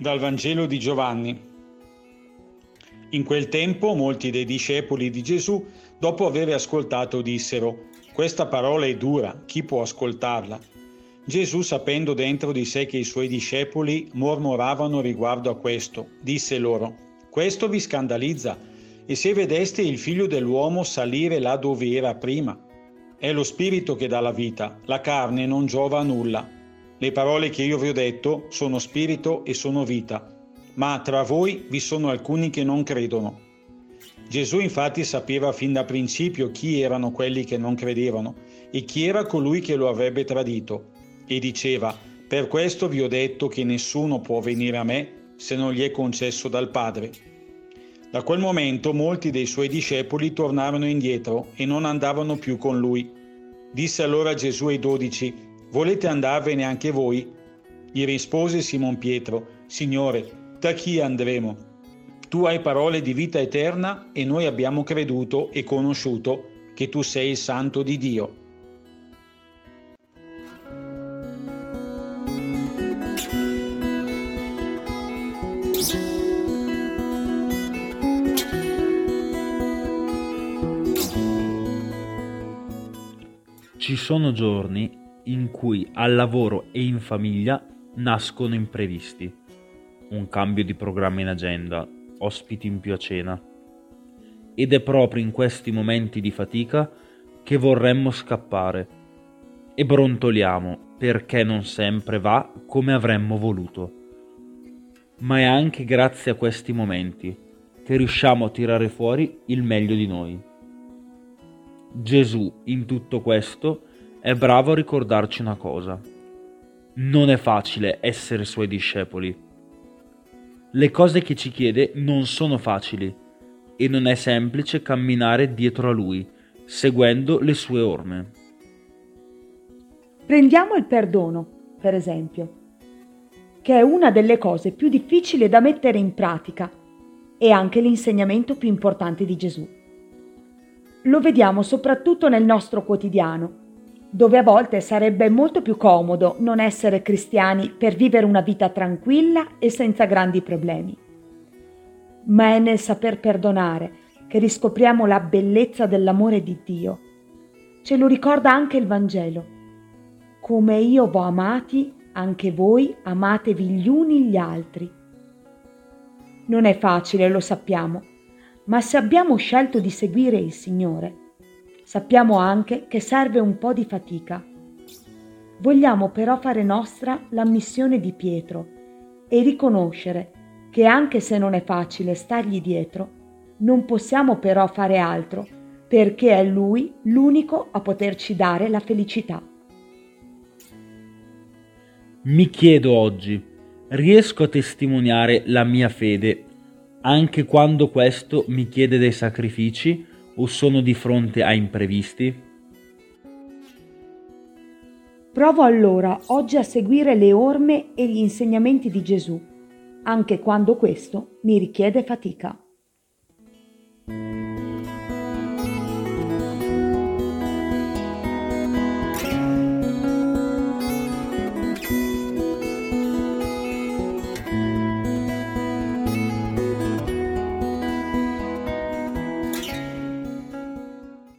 Dal Vangelo di Giovanni. In quel tempo molti dei discepoli di Gesù, dopo aver ascoltato, dissero, Questa parola è dura, chi può ascoltarla? Gesù, sapendo dentro di sé che i suoi discepoli mormoravano riguardo a questo, disse loro, Questo vi scandalizza, e se vedeste il figlio dell'uomo salire là dove era prima? È lo spirito che dà la vita, la carne non giova a nulla. Le parole che io vi ho detto sono spirito e sono vita, ma tra voi vi sono alcuni che non credono. Gesù infatti sapeva fin da principio chi erano quelli che non credevano e chi era colui che lo avrebbe tradito, e diceva, per questo vi ho detto che nessuno può venire a me se non gli è concesso dal Padre. Da quel momento molti dei suoi discepoli tornarono indietro e non andavano più con lui. Disse allora Gesù ai dodici, Volete andarvene anche voi? Gli rispose Simon Pietro, Signore, da chi andremo? Tu hai parole di vita eterna e noi abbiamo creduto e conosciuto che tu sei il Santo di Dio. Ci sono giorni in cui al lavoro e in famiglia nascono imprevisti. Un cambio di programma in agenda, ospiti in più a cena. Ed è proprio in questi momenti di fatica che vorremmo scappare e brontoliamo perché non sempre va come avremmo voluto. Ma è anche grazie a questi momenti che riusciamo a tirare fuori il meglio di noi. Gesù in tutto questo è bravo a ricordarci una cosa. Non è facile essere suoi discepoli. Le cose che ci chiede non sono facili e non è semplice camminare dietro a lui, seguendo le sue orme. Prendiamo il perdono, per esempio, che è una delle cose più difficili da mettere in pratica e anche l'insegnamento più importante di Gesù. Lo vediamo soprattutto nel nostro quotidiano, dove a volte sarebbe molto più comodo non essere cristiani per vivere una vita tranquilla e senza grandi problemi. Ma è nel saper perdonare che riscopriamo la bellezza dell'amore di Dio. Ce lo ricorda anche il Vangelo. Come io v'ho amati, anche voi amatevi gli uni gli altri. Non è facile, lo sappiamo, ma se abbiamo scelto di seguire il Signore, sappiamo anche che serve un po' di fatica. Vogliamo però fare nostra la missione di Pietro e riconoscere che anche se non è facile stargli dietro, non possiamo però fare altro perché è Lui l'unico a poterci dare la felicità. Mi chiedo oggi, riesco a testimoniare la mia fede anche quando questo mi chiede dei sacrifici o sono di fronte a imprevisti? Provo allora oggi a seguire le orme e gli insegnamenti di Gesù, anche quando questo mi richiede fatica.